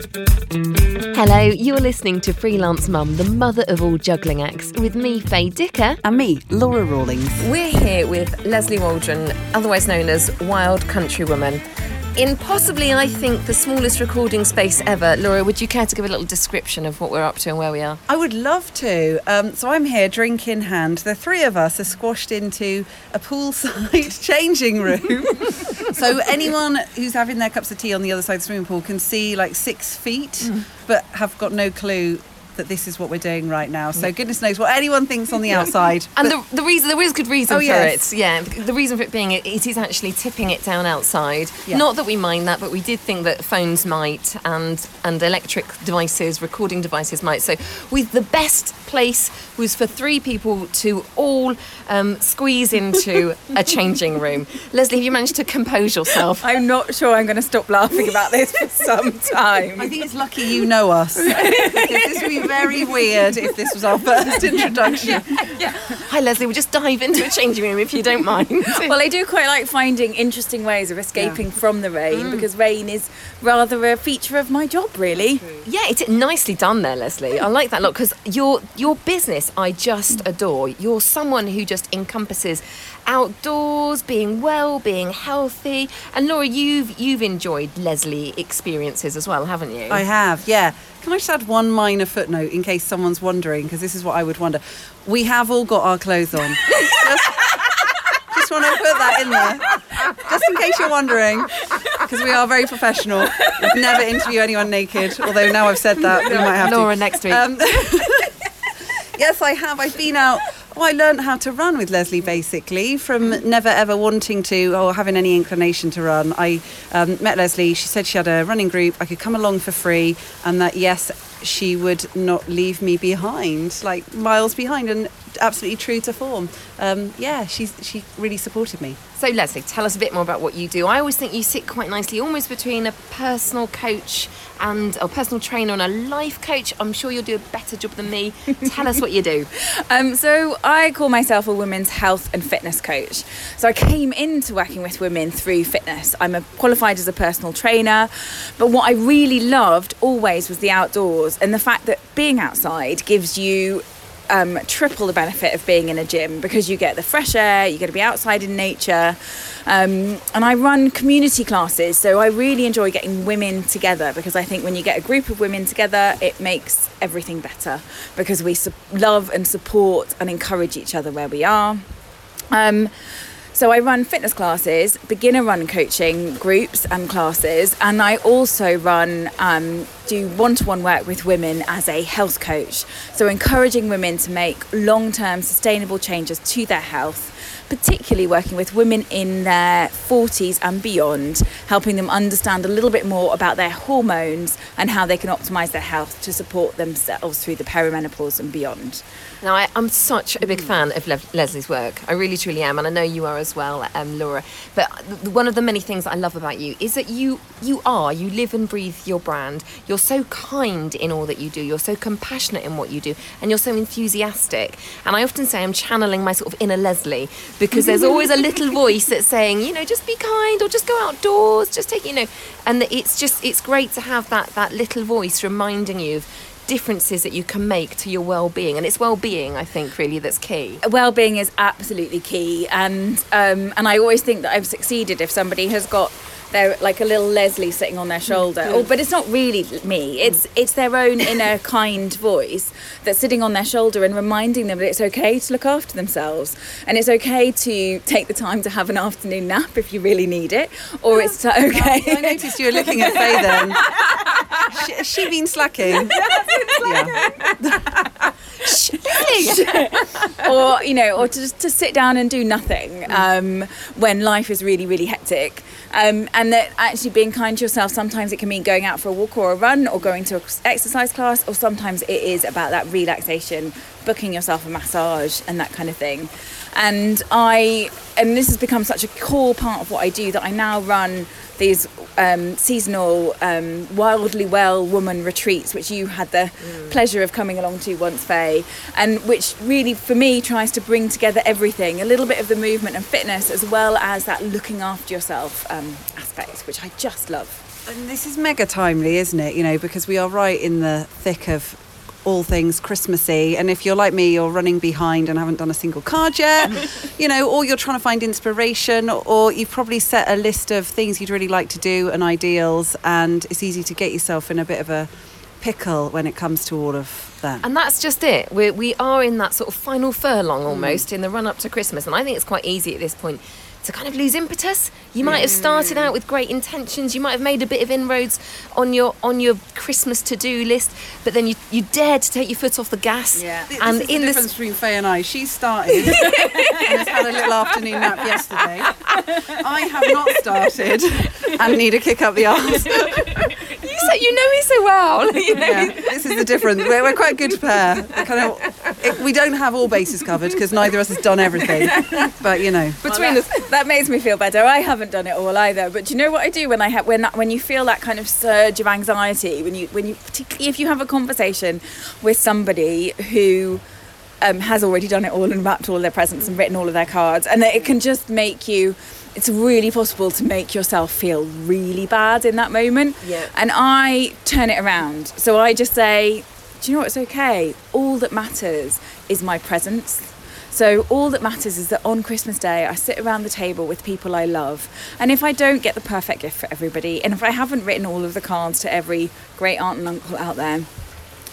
Hello, you're listening to Freelance Mum, the mother of all juggling acts, with me, Faye Dicker. And me, Laura Rawlings. We're here with Leslie Waldron, otherwise known as Wild Country Woman. In possibly, I think, the smallest recording space ever. Laura, would you care to give a little description of what we're up to and where we are? I would love to. Um, so I'm here, drink in hand. The three of us are squashed into a poolside changing room. so anyone who's having their cups of tea on the other side of the swimming pool can see like six feet, mm. but have got no clue that this is what we're doing right now. So goodness knows what anyone thinks on the outside. and the, the reason there is good reason oh, for yes. it. Yeah, the reason for it being it, it is actually tipping it down outside. Yeah. Not that we mind that, but we did think that phones might and and electric devices, recording devices might. So with the best place was for three people to all um, squeeze into a changing room. Leslie, have you managed to compose yourself? I'm not sure I'm going to stop laughing about this for some time. I think it's lucky you know us. This would be very weird if this was our first introduction. Yeah, yeah. Hi, Leslie. We'll just dive into a changing room if you don't mind. well, I do quite like finding interesting ways of escaping yeah. from the rain mm. because rain is rather a feature of my job, really. Yeah, it's nicely done there, Leslie. I like that a lot because your your business I just adore. You're someone who just encompasses outdoors, being well, being healthy. And Laura, you've you've enjoyed Leslie experiences as well, haven't you? I have, yeah. Can I just add one minor footnote in case someone's wondering, because this is what I would wonder. We have all got our clothes on. just, just want to put that in there. Just in case you're wondering, because we are very professional. We'd never interview anyone naked, although now I've said that, we might have Laura to. next week. Um, yes, I have. I've been out I learned how to run with Leslie basically from never ever wanting to or having any inclination to run. I um, met Leslie. She said she had a running group. I could come along for free, and that yes, she would not leave me behind, like miles behind, and absolutely true to form. Um, yeah, she's she really supported me. So Leslie, tell us a bit more about what you do. I always think you sit quite nicely, almost between a personal coach and a personal trainer and a life coach. I'm sure you'll do a better job than me. tell us what you do. Um, so I call myself a women's health and fitness coach. So I came into working with women through fitness. I'm a, qualified as a personal trainer, but what I really loved always was the outdoors and the fact that being outside gives you um, triple the benefit of being in a gym because you get the fresh air, you get to be outside in nature. Um, and I run community classes, so I really enjoy getting women together because I think when you get a group of women together, it makes everything better because we su- love and support and encourage each other where we are. Um, so I run fitness classes, beginner run coaching groups and classes, and I also run um, do one-to-one work with women as a health coach. So encouraging women to make long-term sustainable changes to their health particularly working with women in their 40s and beyond, helping them understand a little bit more about their hormones and how they can optimize their health to support themselves through the perimenopause and beyond. Now, I, am such a big fan of Le- Leslie's work. I really, truly am, and I know you are as well, um, Laura. But one of the many things I love about you is that you you are you live and breathe your brand. You're so kind in all that you do. You're so compassionate in what you do, and you're so enthusiastic. And I often say I'm channeling my sort of inner Leslie because there's always a little voice that's saying, you know, just be kind or just go outdoors, just take, you know, and it's just it's great to have that that little voice reminding you of differences that you can make to your well-being and it's well-being i think really that's key. Well-being is absolutely key and um, and i always think that i've succeeded if somebody has got they're like a little Leslie sitting on their shoulder. Mm, oh, but it's not really me. It's it's their own inner kind voice that's sitting on their shoulder and reminding them that it's okay to look after themselves and it's okay to take the time to have an afternoon nap if you really need it, or it's okay. I noticed you were looking at Faye then. she, has she been slacking? yeah. or you know, or to just to sit down and do nothing um, when life is really really hectic. Um, and that actually being kind to yourself sometimes it can mean going out for a walk or a run or going to an exercise class or sometimes it is about that relaxation booking yourself a massage and that kind of thing And I and this has become such a core part of what I do that I now run these um, seasonal um, wildly well woman retreats, which you had the mm. pleasure of coming along to once, Faye, and which really, for me, tries to bring together everything a little bit of the movement and fitness, as well as that looking after yourself um, aspect, which I just love. And this is mega timely, isn't it? You know, because we are right in the thick of all things Christmassy. And if you're like me, you're running behind and haven't done a single card yet, you know, or you're trying to find inspiration, or you've probably set a list of things you'd really like to do and ideals, and it's easy to get yourself in a bit of a pickle when it comes to all of that. And that's just it. We're, we are in that sort of final furlong almost mm. in the run up to Christmas. And I think it's quite easy at this point to kind of lose impetus. You might have started out with great intentions. You might have made a bit of inroads on your on your Christmas to do list, but then you you dared to take your foot off the gas. Yeah. And this in the difference this... between Faye and I, she started and has had a little afternoon nap yesterday. I have not started and need a kick up the arse. You you know me so well. You know? Yeah, this is the difference. We're, we're quite a good pair. Kind of, it, we don't have all bases covered because neither of us has done everything. But you know, between well, us, that makes me feel better. I haven't done it all either. But do you know what I do when I have when when you feel that kind of surge of anxiety when you when you particularly if you have a conversation with somebody who um, has already done it all and wrapped all their presents and written all of their cards, and it can just make you. It's really possible to make yourself feel really bad in that moment. Yeah. And I turn it around. So I just say, do you know what? It's okay. All that matters is my presence so all that matters is that on Christmas Day, I sit around the table with people I love. And if I don't get the perfect gift for everybody, and if I haven't written all of the cards to every great aunt and uncle out there,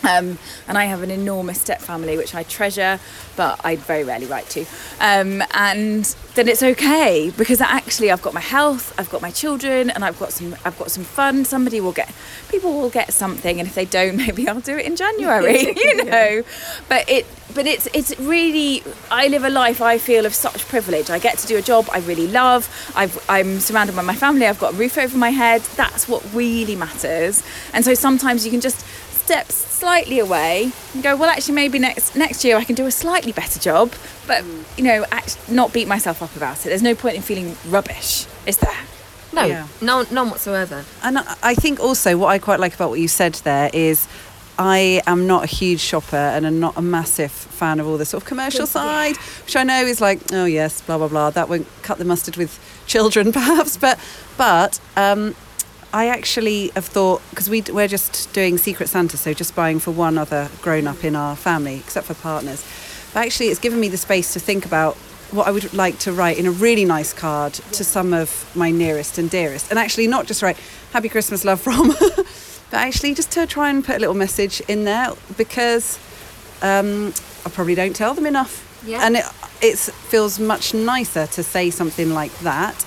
um, and I have an enormous step family which I treasure, but I very rarely write to. Um, and then it's okay because actually I've got my health, I've got my children, and I've got some I've got some fun. Somebody will get people will get something, and if they don't, maybe I'll do it in January. you know, but it but it's it's really I live a life I feel of such privilege. I get to do a job I really love. I've, I'm surrounded by my family. I've got a roof over my head. That's what really matters. And so sometimes you can just step slightly away and go, well, actually, maybe next next year I can do a slightly better job, but you know, act, not beat myself up about it. There's no point in feeling rubbish, is there? No, yeah. no, none whatsoever. And I think also what I quite like about what you said there is. I am not a huge shopper and I'm not a massive fan of all the sort of commercial side, yeah. which I know is like, oh yes, blah blah blah. That won't cut the mustard with children, perhaps, but but um, I actually have thought because we we're just doing Secret Santa, so just buying for one other grown up in our family, except for partners. But actually, it's given me the space to think about what I would like to write in a really nice card to some of my nearest and dearest, and actually not just write "Happy Christmas, love from," but actually just to try and put a little message in there because um, I probably don't tell them enough. Yeah. And it, it feels much nicer to say something like that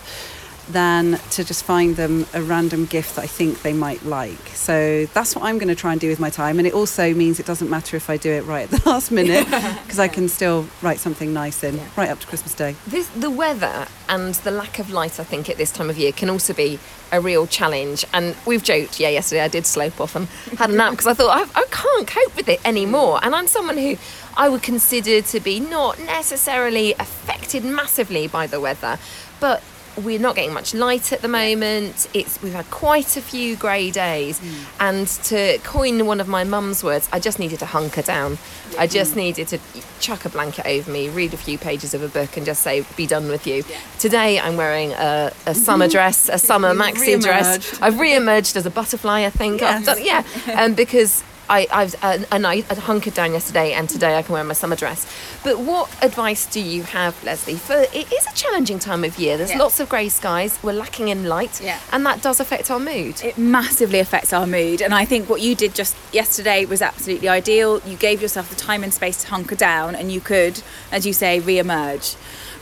than to just find them a random gift that I think they might like. So that's what I'm going to try and do with my time. And it also means it doesn't matter if I do it right at the last minute because I can still write something nice in yeah. right up to Christmas Day. This, the weather and the lack of light, I think, at this time of year can also be a real challenge. And we've joked, yeah, yesterday I did slope off and had a nap because I thought I, I can't cope with it anymore. And I'm someone who I would consider to be not necessarily affected massively by the weather, but we're not getting much light at the moment. It's we've had quite a few grey days, mm. and to coin one of my mum's words, I just needed to hunker down. I just needed to chuck a blanket over me, read a few pages of a book, and just say, "Be done with you." Yeah. Today, I'm wearing a, a summer dress, a summer maxi dress. I've re-emerged as a butterfly, I think. Yes. Done, yeah, um, because I, I've uh, and I, I hunkered down yesterday, and today I can wear my summer dress. But what advice do you have, Leslie? For it is a challenging time of year. There's yeah. lots of grey skies. We're lacking in light, yeah. and that does affect our mood. It massively affects our mood, and I think what you did just yesterday was absolutely ideal. You gave yourself the time and space to hunker down, and you could, as you say, re-emerge.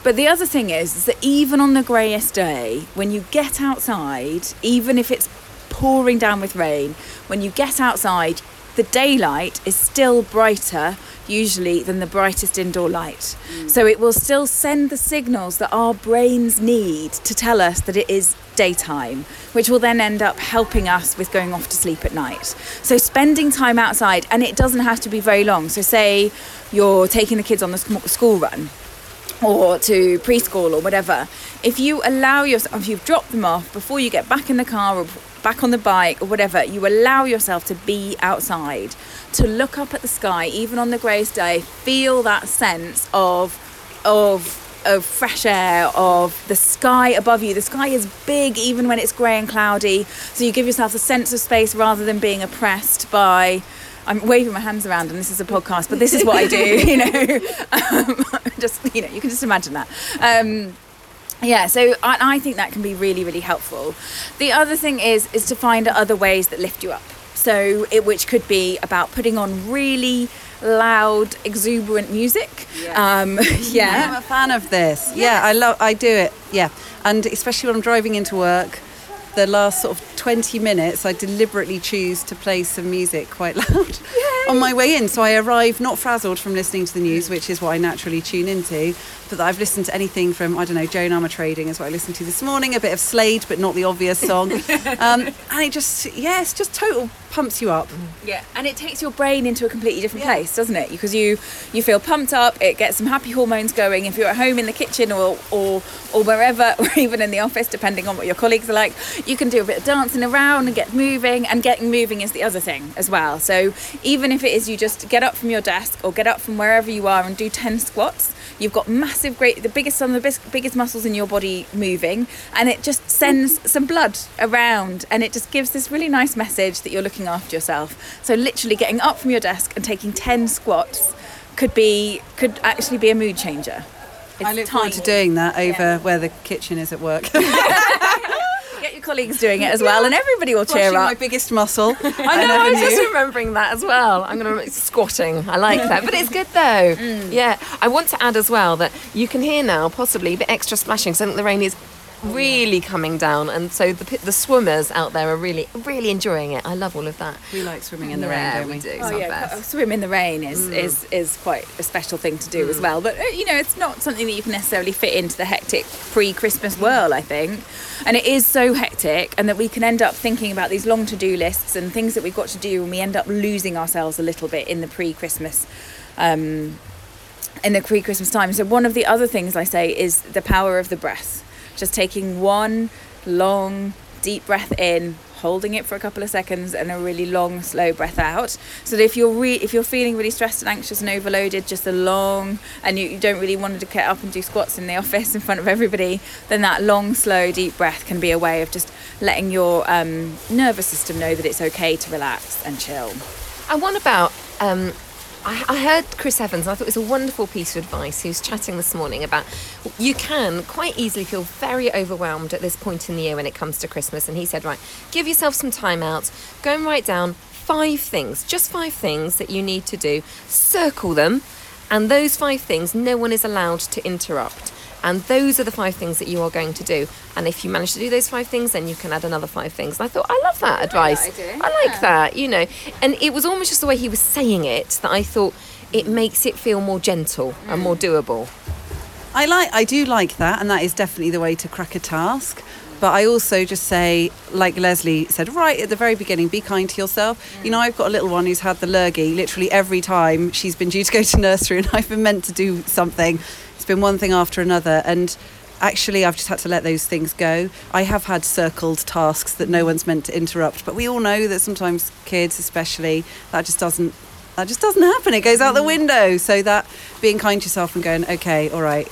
But the other thing is, is that even on the greyest day, when you get outside, even if it's pouring down with rain, when you get outside, the daylight is still brighter usually than the brightest indoor light. Mm. So it will still send the signals that our brains need to tell us that it is daytime, which will then end up helping us with going off to sleep at night. So spending time outside, and it doesn't have to be very long. So, say you're taking the kids on the school run. or to preschool or whatever, if you allow yourself, if you've dropped them off before you get back in the car or back on the bike or whatever, you allow yourself to be outside, to look up at the sky, even on the greyest day, feel that sense of, of, of fresh air, of the sky above you. The sky is big even when it's grey and cloudy. So you give yourself a sense of space rather than being oppressed by I'm waving my hands around, and this is a podcast, but this is what I do. You know, um, just you know, you can just imagine that. Um, yeah, so I, I think that can be really, really helpful. The other thing is is to find other ways that lift you up. So it, which could be about putting on really loud, exuberant music. Yeah. Um, I'm a fan of this. Yeah, I love. I do it. Yeah, and especially when I'm driving into work, the last sort of 20 minutes, I deliberately choose to play some music quite loud on my way in. So I arrive not frazzled from listening to the news, which is what I naturally tune into, but that I've listened to anything from, I don't know, Joan Armatrading is what I listened to this morning, a bit of Slade, but not the obvious song. um, and it just, yeah, it's just total pumps you up. Yeah, and it takes your brain into a completely different Yeah. place, doesn't it? Because you you feel pumped up. It gets some happy hormones going. If you're at home in the kitchen or or or wherever, or even in the office, depending on what your colleagues are like, you can do a bit of dancing around and get moving. And getting moving is the other thing as well. So even if it is you just get up from your desk or get up from wherever you are and do ten squats. You've got massive, great, the biggest, some of the biggest muscles in your body moving, and it just sends mm-hmm. some blood around, and it just gives this really nice message that you're looking after yourself. So literally getting up from your desk and taking ten squats could be, could actually be a mood changer. It's I look forward to doing that over Yeah. where the kitchen is at work. Colleagues doing it as well, and everybody will cheer up. my biggest muscle. I know. I was just remembering that as well. I'm going to squatting. I like that, but it's good though. Mm. Yeah. I want to add as well that you can hear now possibly a bit extra splashing. So I think the rain is really coming down, and so the the swimmers out there are really really enjoying it. I love all of that. We like swimming in the yeah, rain, don't we? we do. It's Oh our yeah, best. swim in the rain is, is is quite a special thing to do as well. But uh, you know, it's not something that you can necessarily fit into the hectic pre-Christmas world. I think, and it is so hectic, and that we can end up thinking about these long to-do lists and things that we've got to do, and we end up losing ourselves a little bit in the pre-Christmas. Um, in the pre-Christmas time. So one of the other things I say is the power of the breath. Just taking one long, deep breath in, holding it for a couple of seconds, and a really long, slow breath out. So that if you're re- if you're feeling really stressed and anxious and overloaded, just a long, and you, you don't really want to get up and do squats in the office in front of everybody, then that long, slow, deep breath can be a way of just letting your um, nervous system know that it's okay to relax and chill. And what about? Um, I, I heard Chris Evans, I thought it was a wonderful piece of advice. He was chatting this morning about you can quite easily feel very overwhelmed at this point in the year when it comes to Christmas. And he said, right, give yourself some time out, go and write down five things, just five things that you need to do, circle them, and those five things no one is allowed to interrupt. And those are the five things that you are going to do. And if you manage to do those five things, then you can add another five things. And I thought, I love that advice. idea, I like that, you know. And it was almost just the way he was saying it that I thought it makes it feel more gentle and more mm. doable. I like I do like that and that is definitely the way to crack a task. But I also just say, like Leslie said right at the very beginning, be kind to yourself. Mm. You know, I've got a little one who's had the lurgy literally every time she's been due to go to nursery and I've been meant to do something. Been one thing after another. And actually, I've just had to let those things go. I have had circled tasks that no one's meant to interrupt. But we all know that sometimes kids, especially, that just doesn't that just doesn't happen. It goes out the mm. window. So that being kind to yourself and going, okay, all right,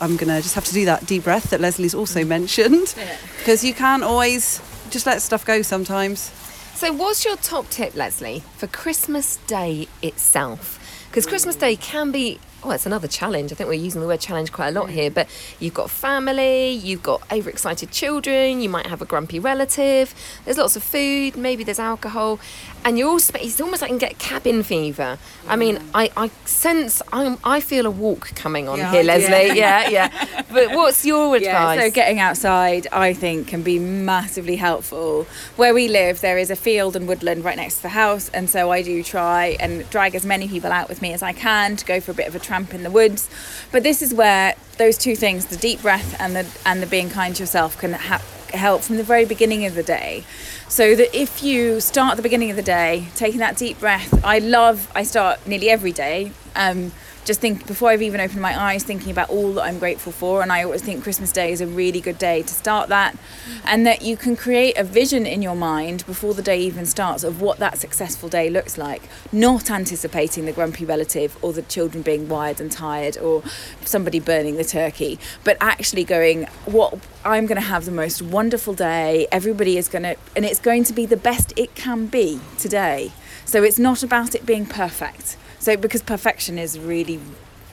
I'm gonna just have to do that deep breath that Leslie's also mm. mentioned, because you can't always just let stuff go sometimes. So, what's your top tip, Leslie, for Christmas Day itself? Because Christmas Day can be, oh, it's another challenge. I think we're using the word challenge quite a lot mm. here, but you've got family, you've got overexcited children, you might have a grumpy relative, there's lots of food, maybe there's alcohol, and you're all, it's almost like you can get cabin fever. I mean, I, I sense, I'm, I feel a walk coming on Yeah, here, Leslie. Yeah, yeah. But what's your advice? Yeah, so getting outside, I think, can be massively helpful. Where we live, there is a field and woodland right next to the house, and so I do try and drag as many people out with me as I can to go for a bit of a tramp in the woods. But this is where those two things, the deep breath and the and the being kind to yourself, can ha- help from the very beginning of the day. So that if you start at the beginning of the day, taking that deep breath, I love. I start nearly every day. Um, just think before I've even opened my eyes, thinking about all that I'm grateful for. And I always think Christmas Day is a really good day to start that, and that you can create a vision in your mind before the day even starts of what that successful day looks like, not anticipating the grumpy relative or the children being wired and tired or somebody burning the turkey, but actually going, what I'm going to have the most wonderful day. Everybody is going to, and it's going to be the best it can be today. So it's not about it being perfect. So because perfection is really,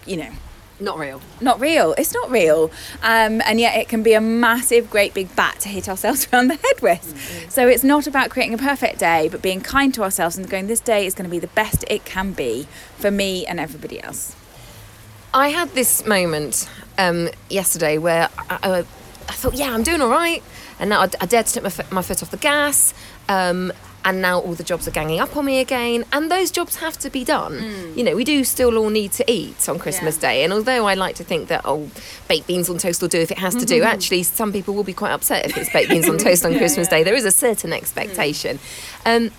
you know, Not real. not real. It's not real. Um, and yet it can be a massive, great big bat to hit ourselves around the head with. So it's not about creating a perfect day, but being kind to ourselves and going, this day is going to be the best it can be for me and everybody else. I had this moment um, yesterday where I, I, I thought, yeah, I'm doing all right. And now I, I dared to take my, foot- my foot off the gas. Um, and now all the jobs are ganging up on me again. And those jobs have to be done. You know, we do still all need to eat on Christmas Yeah. Day. And although I like to think that, oh, baked beans on toast will do if it has to do, actually, some people will be quite upset if it's baked beans on toast on Christmas Day. There is a certain expectation. Um,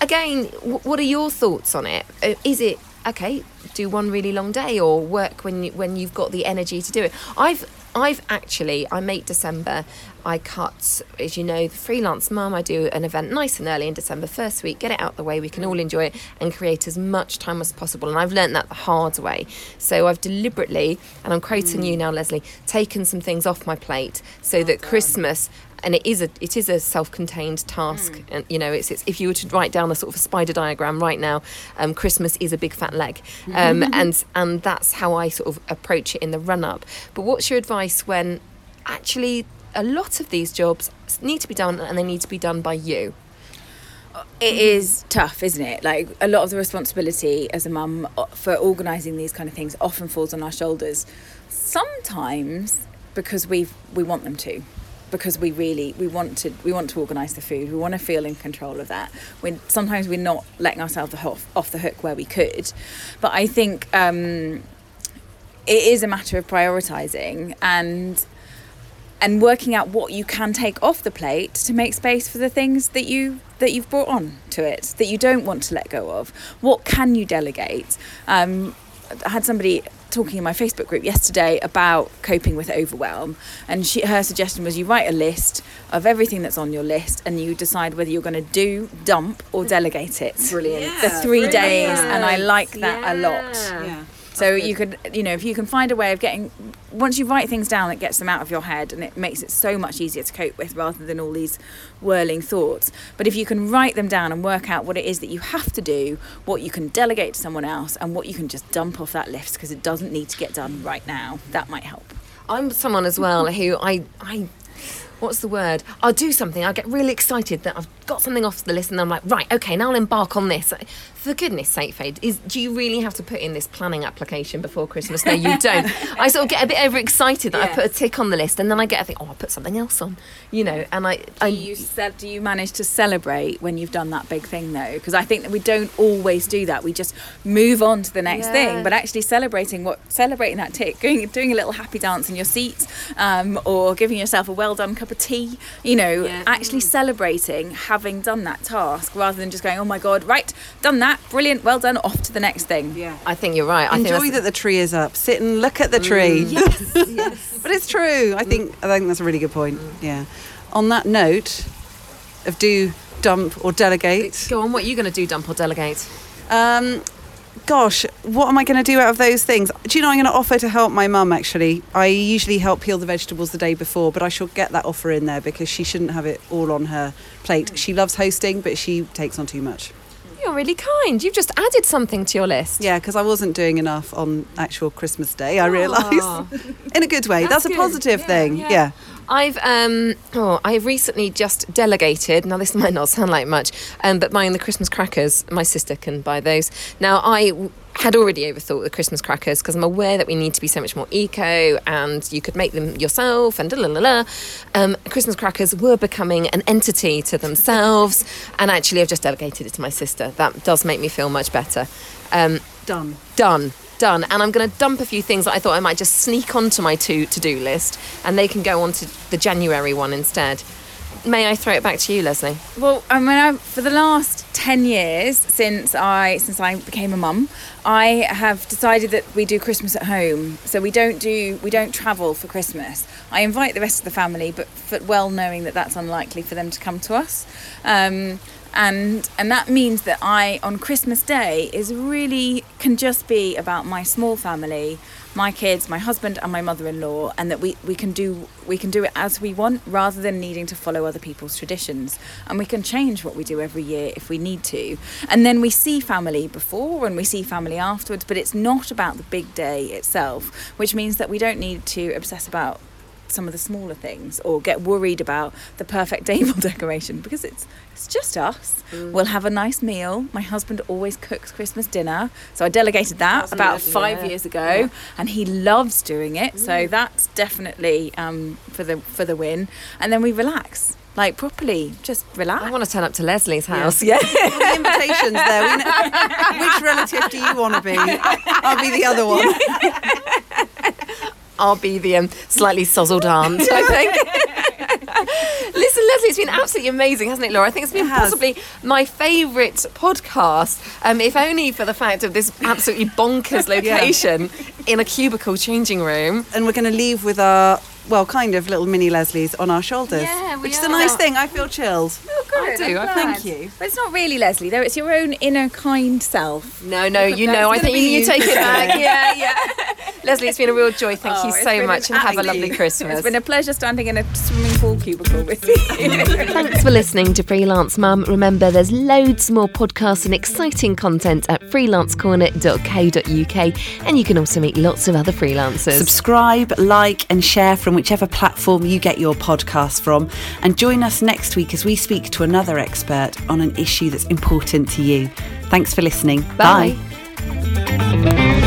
again, w- what are your thoughts on it? Uh, Is it okay? Do one really long day or work when you, when you've got the energy to do it? I've I've actually I make December. I cut, as you know, the freelance mum. I do an event nice and early in December, first week, get it out the way. We can all enjoy it and create as much time as possible. And I've learnt that the hard way. So I've deliberately, and I'm quoting hmm. you now, Leslie, taken some things off my plate so oh, that Christmas and it is a it is a self-contained task. And you know it's, it's if you were to write down a sort of a spider diagram right now um, christmas is a big fat leg. Um, and and that's how i sort of approach it in the run up but what's your advice when actually a lot of these jobs need to be done and they need to be done by you? It is tough, isn't it? Like a lot of the responsibility as a mum uh, for organising these kind of things often falls on our shoulders. Sometimes because we we want them to, because we really we want to we want to organise the food. We want to feel in control of that. We sometimes we're not letting ourselves off off the hook where we could, but I think um, it is a matter of prioritising and and working out what you can take off the plate to make space for the things that you that you've brought on to it that you don't want to let go of what can you delegate um, i had somebody talking in my facebook group yesterday about coping with overwhelm and she, her suggestion was you write a list of everything that's on your list and you decide whether you're going to do dump or delegate it. Brilliant. The three days and i like that a lot. Yeah. So you could, you know, if you can find a way of getting, once you write things down, it gets them out of your head and it makes it so much easier to cope with rather than all these whirling thoughts. But if you can write them down and work out what it is that you have to do, what you can delegate to someone else, and what you can just dump off that list because it doesn't need to get done right now, that might help. I'm someone as well who I I what's the word? I'll do something. I'll get really excited that I've got something off the list, and I'm like, right, okay, now I'll embark on this. For goodness sake, Faye, is do you really have to put in this planning application before Christmas? No, you don't. I sort of get a bit overexcited that I put a tick on the list, and then I get a think, oh, I'll put something else on, you know. And I, Do I you, ce- do you manage to celebrate when you've done that big thing though? Because I think that we don't always do that. We just move on to the next Yeah. thing. But actually celebrating what celebrating that tick, going doing a little happy dance in your seat, um, or giving yourself a well done cup of tea. You know, Yeah. actually celebrating having done that task rather than just going, oh my god, right, done that, brilliant, well done, off to the next thing. Yeah. I think you're right. I think Enjoy that the tree is up. Sit and look at the tree. yes, yes. But it's true. I think I think that's a really good point. Yeah. On that note of do dump or delegate. Go on. What are you going to do? Dump or delegate? Um, gosh, what am I going to do out of those things? Do you know I'm going to offer to help my mum actually? I usually help peel the vegetables the day before, but I shall get that offer in there because she shouldn't have it all on her plate. Mm. She loves hosting, but she takes on too much. You're really kind. You've just added something to your list. Yeah, because I wasn't doing enough on actual Christmas Day, I realised. in a good way. That's, That's a positive Yeah, thing. yeah. yeah. I've um oh I've recently just delegated. Now this might not sound like much, um, but buying the Christmas crackers. My sister can buy those. Now I had already overthought the Christmas crackers because I'm aware that we need to be so much more eco, and you could make them yourself and da la la la. Um, Christmas crackers were becoming an entity to themselves, and actually I've just delegated it to my sister. That does make me feel much better. Um, Done. done done and i'm going to dump a few things that i thought i might just sneak onto my to to-do list and they can go onto the january one instead may I throw it back to you, Leslie? Well, I mean, I, for the last ten years since I since I became a mum, I have decided that we do Christmas at home. So we don't do we don't travel for Christmas. I invite the rest of the family, but, but well knowing that that's unlikely for them to come to us. Um, and and that means that I on Christmas Day is really can just be about my small family, my kids, my husband and my mother-in-law and that we, we can do we can do it as we want rather than needing to follow other people's traditions. And we can change what we do every year if we need to. And then we see family before and we see family afterwards but it's not about the big day itself which means that we don't need to obsess about some of the smaller things or get worried about the perfect table decoration because it's it's just us. Mm. We'll have a nice meal. My husband always cooks Christmas dinner, so I delegated that that's about five yeah. years ago, yeah. and he loves doing it. Mm. So that's definitely um, for the for the win. And then we relax like properly, just relax. I want to turn up to Leslie's house. Yeah, yeah. the invitations there. Which relative do you want to be? I'll be the other one. Yeah. I'll be the um, slightly sozzled aunt, I think. Listen, Leslie, it's been absolutely amazing, hasn't it, Laura? I think it's been it possibly my favourite podcast, um, if only for the fact of this absolutely bonkers location yeah. in a cubicle changing room. And we're going to leave with our well, kind of little mini Leslie's on our shoulders. Yeah, which are. is a nice thing. I feel chilled. Oh, good. I do. I thank you. But it's not really Leslie, though. It's your own inner kind self. No, no, you know. I think you, you take it back. yeah, yeah. Leslie, it's been a real joy. Thank oh, you so much, and have a lovely Christmas. It's been a pleasure standing in a swimming pool cubicle with you. Thanks for listening to Freelance Mum. Remember, there's loads more podcasts and exciting content at freelancecorner.co.uk, and you can also meet lots of other freelancers. Subscribe, like, and share from whichever platform you get your podcast from. And join us next week as we speak to another expert on an issue that's important to you. Thanks for listening. Bye. Bye.